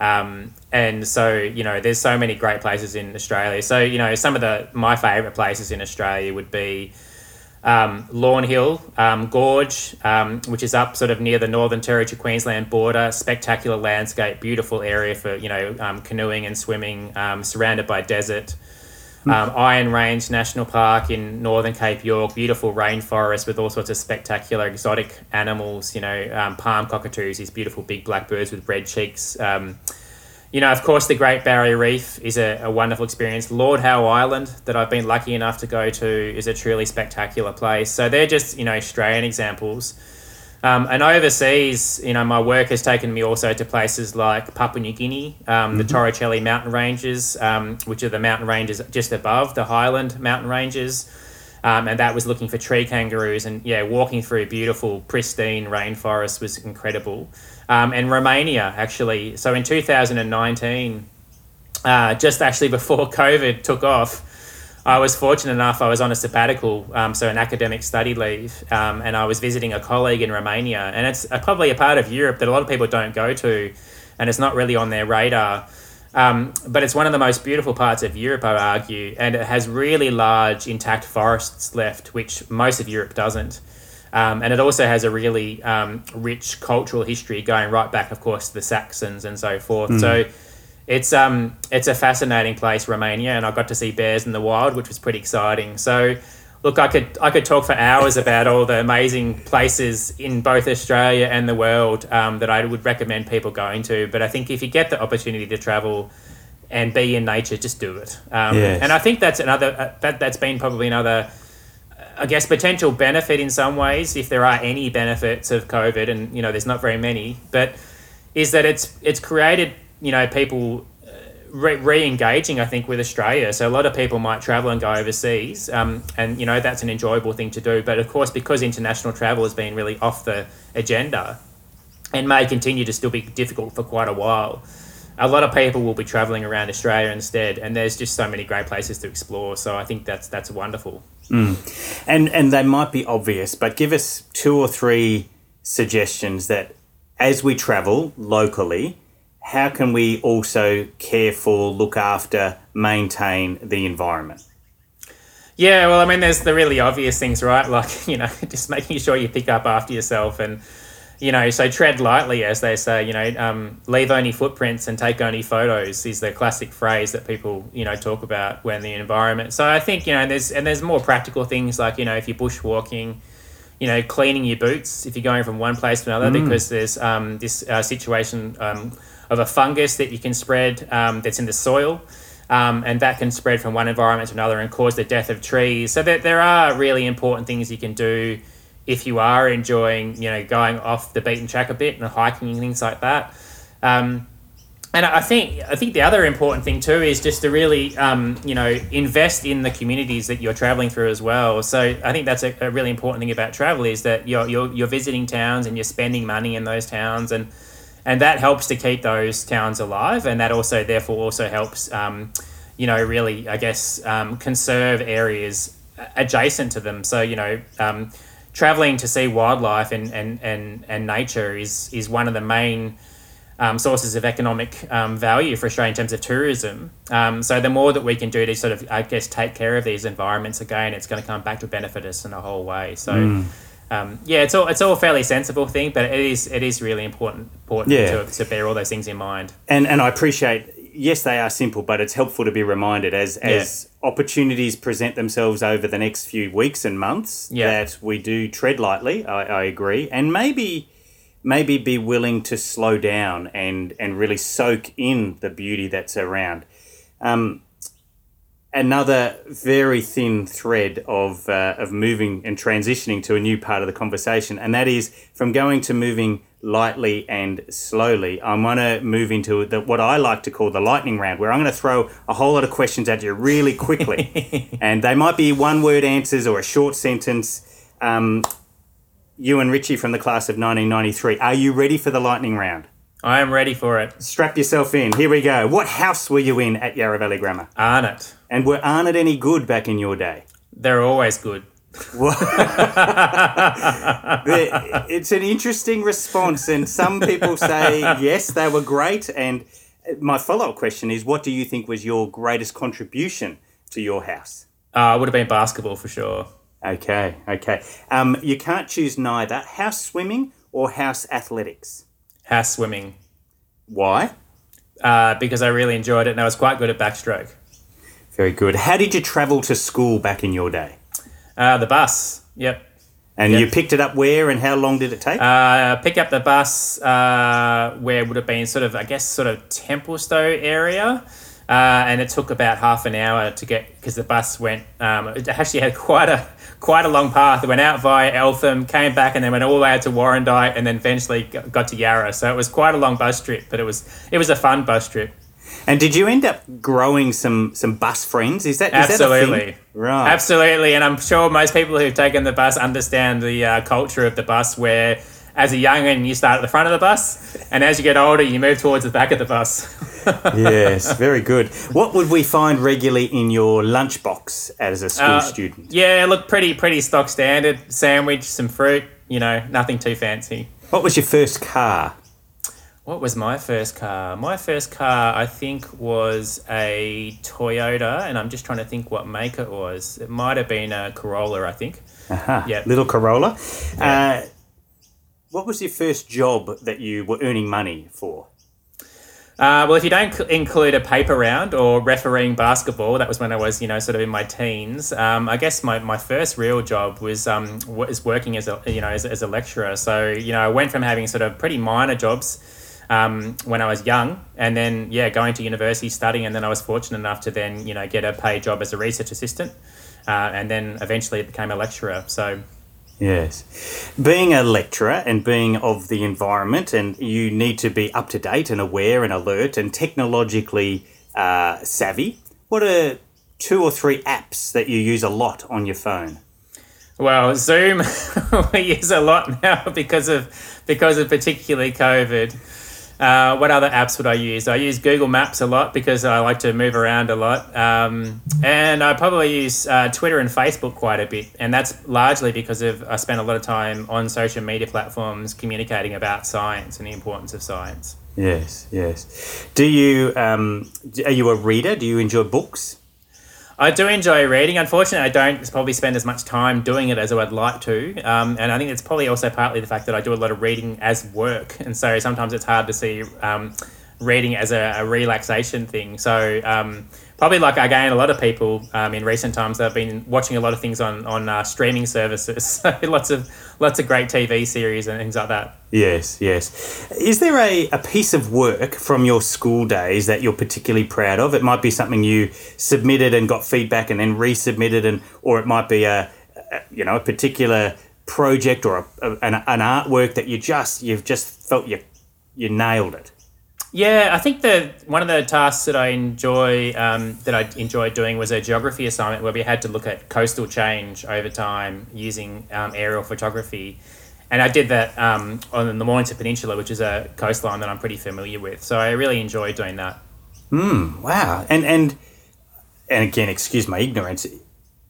B: Um, and so, you know, there's so many great places in Australia. So, you know, some of the my favourite places in Australia would be um, Lawn Hill um, Gorge, um, which is up sort of near the Northern Territory Queensland border. Spectacular landscape, beautiful area for you know um, canoeing and swimming, um, surrounded by desert. Hmm. Um, Iron Range National Park in northern Cape York, beautiful rainforest with all sorts of spectacular exotic animals. You know, palm cockatoos, these beautiful big black birds with red cheeks you know, of course, the Great Barrier Reef is a, a, wonderful experience. Lord Howe Island, that I've been lucky enough to go to, is a truly spectacular place. So they're just, you know, Australian examples. Um, and overseas, you know, my work has taken me also to places like Papua New Guinea, um, mm-hmm. the Torricelli mountain ranges, um, which are the mountain ranges just above the Highland mountain ranges. Um, and that was looking for tree kangaroos. And yeah, walking through beautiful, pristine rainforest was incredible um, and Romania actually. So in 2019, uh, just actually before COVID took off, I was fortunate enough, I was on a sabbatical, um, so an academic study leave, um, and I was visiting a colleague in Romania. And it's a, probably a part of Europe that a lot of people don't go to, and it's not really on their radar. Um, but it's one of the most beautiful parts of Europe, I would argue, and it has really large intact forests left, which most of Europe doesn't. Um, and it also has a really um, rich cultural history going right back, of course, to the Saxons and so forth. Mm. So it's um it's a fascinating place, Romania, and I got to see bears in the wild, which was pretty exciting. So, look, I could I could talk for hours about all the amazing places in both Australia and the world um, that I would recommend people going to. But I think if you get the opportunity to travel and be in nature, just do it. Um,
A: Yes.
B: And I think that's another uh, that that's been probably another. I guess potential benefit in some ways, if there are any benefits of COVID, and you know, there's not very many, but is that it's it's created you know people uh, re- re-engaging I think with Australia. So a lot of people might travel and go overseas, um, and you know that's an enjoyable thing to do. But of course, because international travel has been really off the agenda, and may continue to still be difficult for quite a while. A lot of people will be traveling around Australia instead, and there's just so many great places to explore. So I think that's that's wonderful.
A: And and they might be obvious, but give us two or three suggestions that as we travel locally, how can we also care for, look after, maintain the environment?
B: Yeah, well, I mean, there's the really obvious things, right? Like, you know, just making sure you pick up after yourself and, you know, so tread lightly, as they say, you know, um, leave only footprints and take only photos is the classic phrase that people, you know, talk about when the environment. So I think, you know, there's, and there's more practical things like, you know, if you're bushwalking, you know, cleaning your boots if you're going from one place to another because there's um, this uh, situation um, of a fungus that you can spread um, that's in the soil. Um, and that can spread from one environment to another and cause the death of trees. So that there are really important things you can do if you are enjoying, you know, going off the beaten track a bit and hiking and things like that. Um, and I think I think the other important thing too is just to really um, you know invest in the communities that you're traveling through as well. So I think that's a, a really important thing about travel is that you're, you're you're visiting towns and you're spending money in those towns and and that helps to keep those towns alive and that also therefore also helps um, you know really I guess um, conserve areas adjacent to them. So you know. Um, traveling to see wildlife and, and, and, and nature is, is one of the main um, sources of economic um, value for Australia in terms of tourism. Um, so the more that we can do to sort of, I guess, take care of these environments again, it's going to come back to benefit us in a whole way. So. Um, yeah, it's all it's all a fairly sensible thing, but it is it is really important important
A: Yeah.
B: to, to bear all those things in mind.
A: And and I appreciate yes they are simple, but it's helpful to be reminded as as opportunities present themselves over the next few weeks and months
B: Yeah.
A: that we do tread lightly. I, I agree, and maybe maybe be willing to slow down and and really soak in the beauty that's around. Um, another very thin thread of uh, of moving and transitioning to a new part of the conversation, and that is from going to moving lightly and slowly. I want to move into the, what I like to call the lightning round, where I'm going to throw a whole lot of questions at you really quickly, and they might be one word answers or a short sentence. Um, you and Richie from the class of 1993, are you ready for the lightning round?
B: I am ready for it.
A: Strap yourself in. Here we go. What house were you in at Yarra Valley Grammar?
B: Arnott.
A: And were Arnott any good back in your day?
B: They're always good.
A: It's an interesting response, and some people say yes, they were great. And my follow up question is, what do you think was your greatest contribution to your house?
B: Uh, would have been basketball for sure.
A: Okay, okay. Um, you can't choose neither house swimming or house athletics.
B: House swimming.
A: Why?
B: Uh, because I really enjoyed it and I was quite good at backstroke.
A: Very good. How did you travel to school back in your day?
B: Uh, the bus. Yep.
A: And
B: Yeah.
A: you picked it up where and how long did it take?
B: Uh, pick up the bus uh, where it would have been sort of, I guess, sort of Templestowe area. Uh, and it took about half an hour to get because the bus went. Um, it actually had quite a quite a long path. It went out via Eltham, came back, and then went all the way out to Warrandyte, and then eventually got to Yarra. So it was quite a long bus trip, but it was it was a fun bus trip.
A: and did you end up growing some some bus friends? Is that is that
B: Absolutely.
A: thing? Right.
B: Absolutely, and I'm sure most people who've taken the bus understand the uh, culture of the bus, where as a youngin you start at the front of the bus, and as you get older you move towards the back of the bus.
A: yes, very good. What would we find regularly in your lunchbox as a school
B: Uh,
A: student?
B: yeah, look pretty pretty stock standard sandwich, some fruit, you know, nothing too fancy.
A: What was your first car?
B: What was my first car? My first car, I think, was a Toyota, and I'm just trying to think what make it was. It might have been a Corolla, I think.
A: Aha,
B: Yeah.
A: Little Corolla. Uh, what was your first job that you were earning money for?
B: Uh, well, if you don't include a paper round or refereeing basketball, that was when I was, you know, sort of in my teens. Um, I guess my, my first real job was um, was working as a you know as, as a lecturer. So you know, I went from having sort of pretty minor jobs um, when I was young, and then yeah, going to university studying, and then I was fortunate enough to then you know get a paid job as a research assistant, uh, and then eventually became a lecturer. So
A: Yes. Being a lecturer and being of the environment, and you need to be up to date and aware and alert and technologically uh, savvy. What are two or three apps that you use a lot on your phone?
B: Well, Zoom we use a lot now because of because of particularly COVID. Uh, what other apps would I use? I use Google Maps a lot because I like to move around a lot. Um, and I probably use uh, Twitter and Facebook quite a bit. And that's largely because of I spend a lot of time on social media platforms communicating about science and the importance of science.
A: Yes, yes. Do you um, are you a reader? Do you enjoy books?
B: I do enjoy reading. Unfortunately, I don't probably spend as much time doing it as I would like to. Um, and I think it's probably also partly the fact that I do a lot of reading as work. And so sometimes it's hard to see um, reading as a, a, relaxation thing. So um, probably like again, a lot of people um, in recent times have been watching a lot of things on on uh, streaming services. So lots of lots of great TV series and things like that.
A: Yes, yes. Is there a, a piece of work from your school days that you're particularly proud of? It might be something you submitted and got feedback and then resubmitted, and or it might be a, a you know a particular project or a, a, an, an artwork that you just you've just felt you you nailed it.
B: Yeah, I think the one of the tasks that I enjoy um, that I enjoyed doing was a geography assignment where we had to look at coastal change over time using um, aerial photography, and I did that um, on the Mornington Peninsula, which is a coastline that I'm pretty familiar with. So I really enjoyed doing that.
A: Hmm. Wow. And and and again, excuse my ignorance.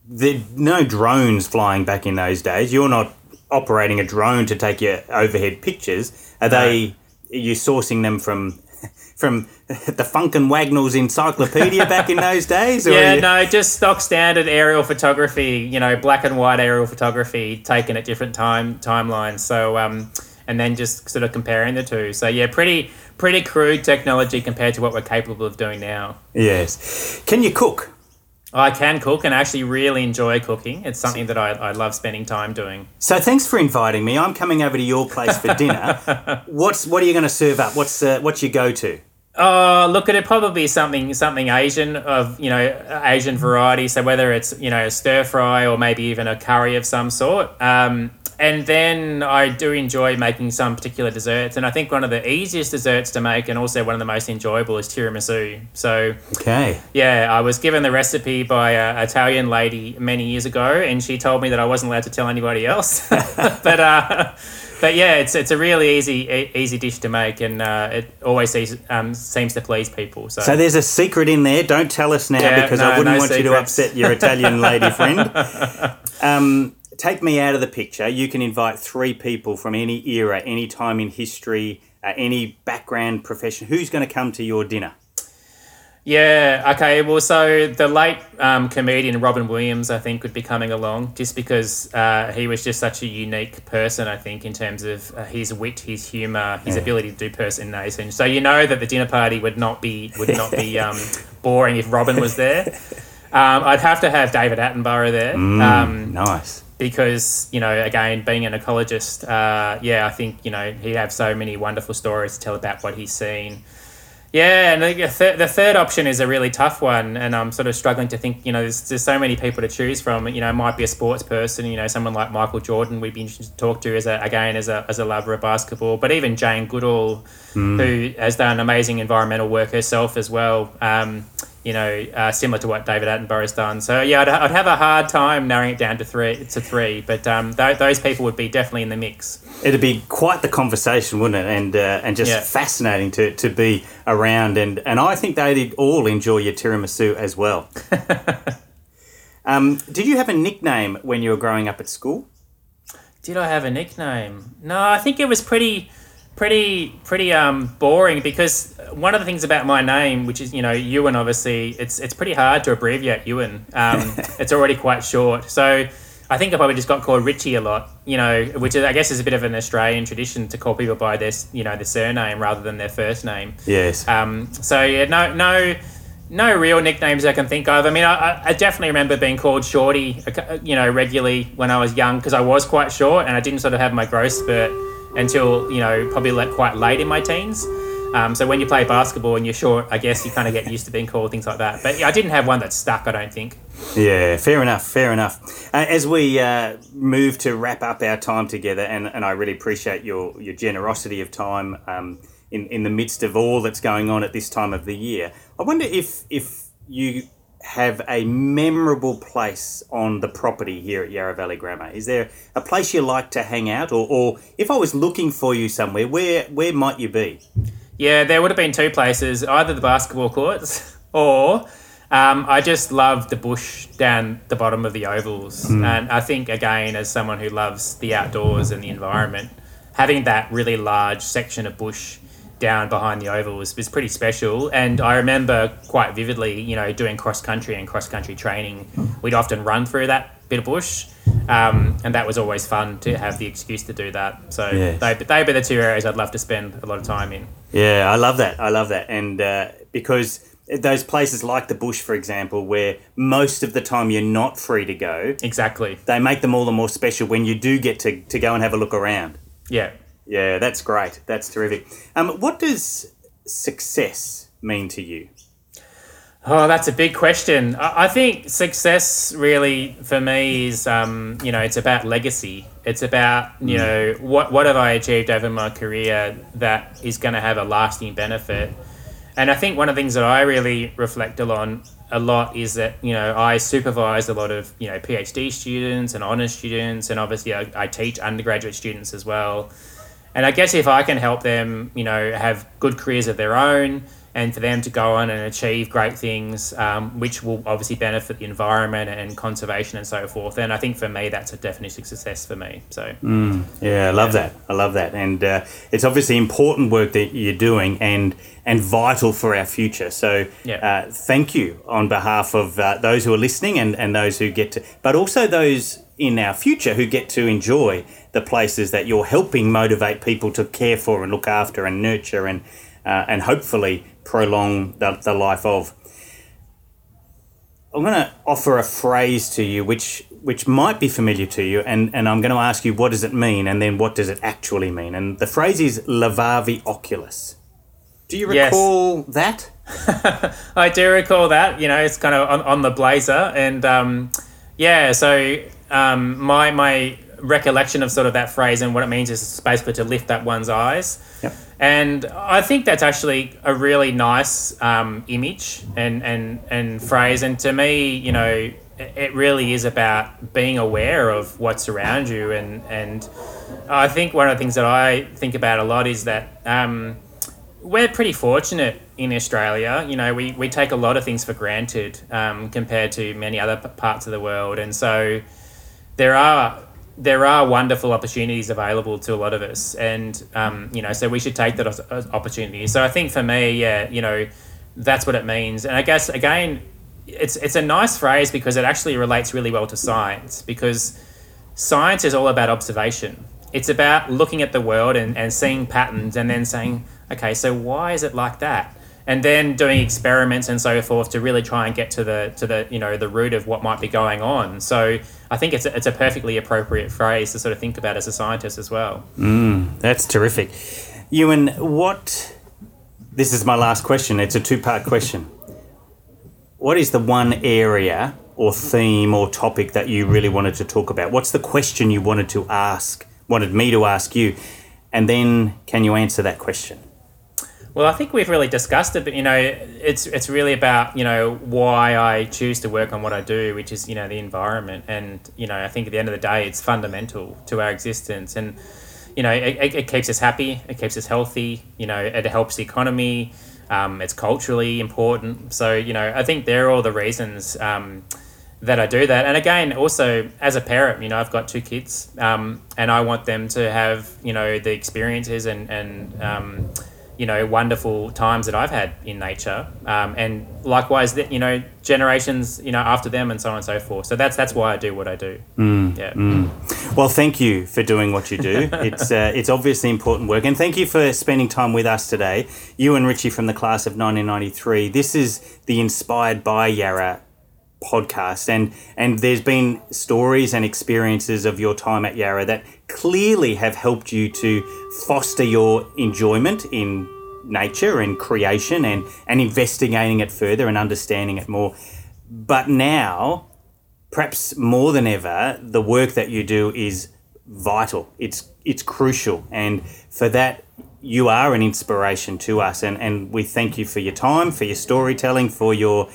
A: There no drones flying back in those days. You're not operating a drone to take your overhead pictures. Are they? Are you sourcing them from from the Funk and Wagnalls encyclopedia back in those days?
B: yeah, you... no, just stock standard aerial photography. You know, black and white aerial photography taken at different time timelines. So, um, and then just sort of comparing the two. So yeah, pretty pretty crude technology compared to what we're capable of doing now.
A: Yes. Can you cook?
B: I can cook and actually really enjoy cooking. It's something that I, I love spending time doing.
A: So thanks for inviting me. I'm coming over to your place for dinner. What's what are you going to serve up? What's uh, what's your go to?
B: Oh, look, at it'd probably be something something Asian of you know Asian variety. So whether it's you know a stir fry or maybe even a curry of some sort. Um, and then I do enjoy making some particular desserts, and I think one of the easiest desserts to make, and also one of the most enjoyable, is tiramisu. So,
A: okay,
B: yeah, I was given the recipe by an Italian lady many years ago, and she told me that I wasn't allowed to tell anybody else. but uh, but yeah, it's it's a really easy easy dish to make, and uh, it always seems, um, seems to please people. So.
A: so there's a secret in there. Don't tell us now yeah, because no, I wouldn't no want secrets. you to upset your Italian lady friend. Um, take me out of the picture. You can invite three people from any era, any time in history, uh, any background, profession. Who's going to come to your dinner?
B: Yeah, okay. Well, so the late um, comedian Robin Williams, I think, would be coming along just because uh, he was just such a unique person, I think, in terms of uh, his wit, his humour, his yeah. ability to do personation. So you know that the dinner party would not be would not be um, boring if Robin was there. Um, I'd have to have David Attenborough there.
A: Mm,
B: um,
A: nice
B: because you know again being an ecologist uh, yeah i think you know he'd have so many wonderful stories to tell about what he's seen yeah and the, th- the third option is a really tough one and i'm sort of struggling to think you know there's, there's so many people to choose from you know it might be a sports person you know someone like michael jordan we'd be interested to talk to as a, again as a, as a lover of basketball but even jane goodall mm. who has done amazing environmental work herself as well um, you know, uh, similar to what David Attenborough's done. So yeah, I'd, I'd, have a hard time narrowing it down to three to three, but um, th- those people would be definitely in the mix.
A: It'd be quite the conversation, wouldn't it? And uh, and just yeah. fascinating to, to be around, and and I think they'd all enjoy your tiramisu as well. um, did you have a nickname when you were growing up at school?
B: Did I have a nickname? No, I think it was pretty pretty pretty um boring because one of the things about my name, which is you know Ewan, obviously it's it's pretty hard to abbreviate Ewan. Um, it's already quite short, so I think I probably just got called Ritchie a lot, you know, which is, I guess is a bit of an Australian tradition to call people by their, you know, their surname rather than their first name.
A: Yes.
B: Um, so yeah, no, no, no real nicknames I can think of. I mean, I, I definitely remember being called Shorty, you know, regularly when I was young because I was quite short and I didn't sort of have my growth spurt until you know probably like quite late in my teens. Um, so when you play basketball and you're short, I guess you kind of get used to being called things like that. But I didn't have one that stuck. I don't think.
A: Yeah, fair enough. Fair enough. Uh, as we uh, move to wrap up our time together, and, and I really appreciate your your generosity of time um, in in the midst of all that's going on at this time of the year. I wonder if if you have a memorable place on the property here at Yarra Valley Grammar? Is there a place you like to hang out, or, or if I was looking for you somewhere, where where might you be?
B: Yeah, there would have been two places, either the basketball courts or um, I just love the bush down the bottom of the ovals. Mm. And I think, again, as someone who loves the outdoors and the environment, having that really large section of bush down behind the oval was, was pretty special. And I remember quite vividly, you know, doing cross country and cross country training, we'd often run through that bit of bush. Um, and that was always fun to have the excuse to do that. So yes. they, they'd be the two areas I'd love to spend a lot of time in.
A: Yeah, I love that. I love that. And uh, because those places like the bush, for example, where most of the time you're not free to go.
B: Exactly.
A: They make them all the more special when you do get to, to go and have a look around.
B: Yeah.
A: Yeah, that's great. That's terrific. Um, what does success mean to you?
B: Oh, that's a big question. I think success really for me is, um, you know, it's about legacy. It's about, you mm. know, what, what have I achieved over my career that is going to have a lasting benefit. And I think one of the things that I really reflect on a lot is that, you know, I supervise a lot of, you know, PhD students and honours students, and obviously I, I teach undergraduate students as well. And I guess if I can help them, you know, have good careers of their own, and for them to go on and achieve great things, um, which will obviously benefit the environment and conservation and so forth. And I think for me, that's a definition of success for me. So
A: mm, yeah, I love yeah. that. I love that, and uh, it's obviously important work that you're doing and and vital for our future. So yeah. uh, thank you on behalf of uh, those who are listening and and those who get to, but also those in our future who get to enjoy the places that you're helping motivate people to care for and look after and nurture and uh, and hopefully prolong the, the life of. I'm going to offer a phrase to you which which might be familiar to you, and, and I'm going to ask you what does it mean, and then what does it actually mean. And the phrase is levavi oculos. Do you recall yes.
B: that? I do recall that. You know, it's kind of on, on the blazer, and um, yeah. So um, my my recollection of sort of that phrase and what it means is basically to lift up one's eyes.
A: Yep.
B: And I think that's actually a really nice um, image and, and, and phrase. And to me, you know, it really is about being aware of what's around you. And, and I think one of the things that I think about a lot is that um, we're pretty fortunate in Australia. You know, we, we take a lot of things for granted um, compared to many other parts of the world. And so there are there are wonderful opportunities available to a lot of us, and um, you know, so we should take that opportunity. So I think for me, yeah, you know, that's what it means. And I guess again, it's it's a nice phrase because it actually relates really well to science because science is all about observation. It's about looking at the world and, and seeing patterns and then saying, okay, so why is it like that? and then doing experiments and so forth to really try and get to the to the you know the root of what might be going on. So I think it's a, it's a perfectly appropriate phrase to sort of think about as a scientist as well.
A: Mm, that's terrific, Ewan. What? This is my last question. It's a two part question. What is the one area or theme or topic that you really wanted to talk about? What's the question you wanted to ask? Wanted me to ask you, and then can you answer that question?
B: Well, I think we've really discussed it, but you know, it's it's really about you know why I choose to work on what I do, which is you know the environment, and you know I think at the end of the day, it's fundamental to our existence, and you know it, it keeps us happy, it keeps us healthy, you know it helps the economy, um, it's culturally important, so you know I think they're all the reasons. Um, that I do that. And again, also as a parent, you know, I've got two kids, um, and I want them to have, you know, the experiences and and um, you know wonderful times that I've had in nature, um, and likewise that you know generations you know after them and so on and so forth. So that's that's why I do what I do.
A: Mm, yeah. Mm. Well, thank you for doing what you do. it's uh, it's obviously important work, and thank you for spending time with us today. Ewan Ritchie from the class of 1993. This is the Inspired by Yarra podcast and and there's been stories and experiences of your time at Yarra that clearly have helped you to foster your enjoyment in nature and creation and and investigating it further and understanding it more. But now perhaps more than ever the work that you do is vital. It's it's crucial. And for that you are an inspiration to us. And and we thank you for your time for your storytelling for your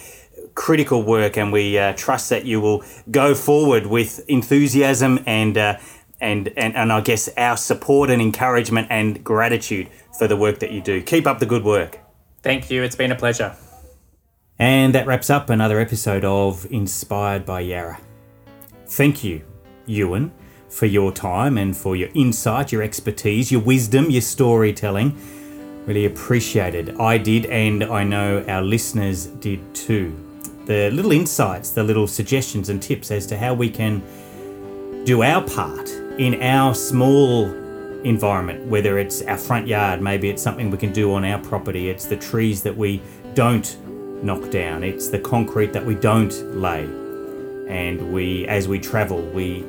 A: critical work, and we uh, trust that you will go forward with enthusiasm and, uh, and, and, and I guess our support and encouragement and gratitude for the work that you do. Keep up the good work.
B: Thank you. It's been a pleasure.
A: And that wraps up another episode of Inspired by Yarra. Thank you, Ewan, for your time and for your insight, your expertise, your wisdom, your storytelling. Really appreciated. I did, and I know our listeners did too the little insights, the little suggestions and tips as to how we can do our part in our small environment, whether it's our front yard, maybe it's something we can do on our property, it's the trees that we don't knock down, it's the concrete that we don't lay. And we, as we travel, we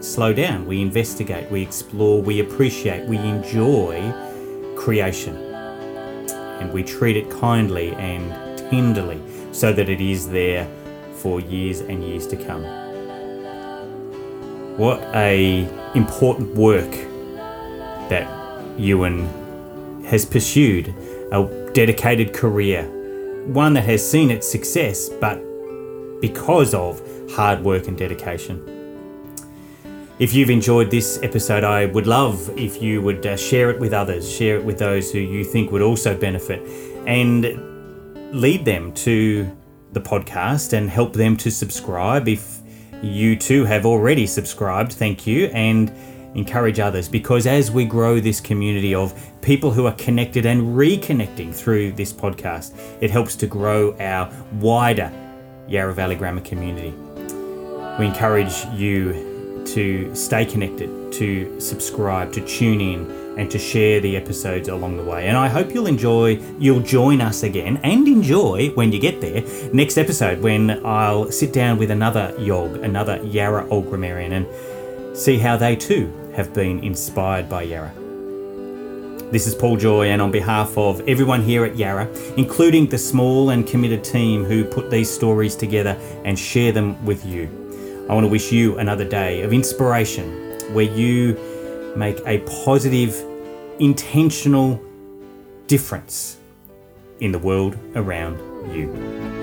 A: slow down, we investigate, we explore, we appreciate, we enjoy creation. And we treat it kindly and tenderly so that it is there for years and years to come. What a important work that Ewan has pursued, a dedicated career, one that has seen its success, but because of hard work and dedication. If you've enjoyed this episode, I would love if you would uh, share it with others, share it with those who you think would also benefit, and lead them to the podcast and help them to subscribe. If you too have already subscribed, thank you, and encourage others because as we grow this community of people who are connected and reconnecting through this podcast, it helps to grow our wider Yarra Valley Grammar community. We encourage you to stay connected, to subscribe, to tune in and to share the episodes along the way. And I hope you'll enjoy, you'll join us again and enjoy when you get there next episode when I'll sit down with another Yog, another Yarra Old Grammarian, and see how they too have been inspired by Yarra. This is Paul Joy, and on behalf of everyone here at Yarra, including the small and committed team who put these stories together and share them with you, I want to wish you another day of inspiration where you make a positive intentional difference in the world around you.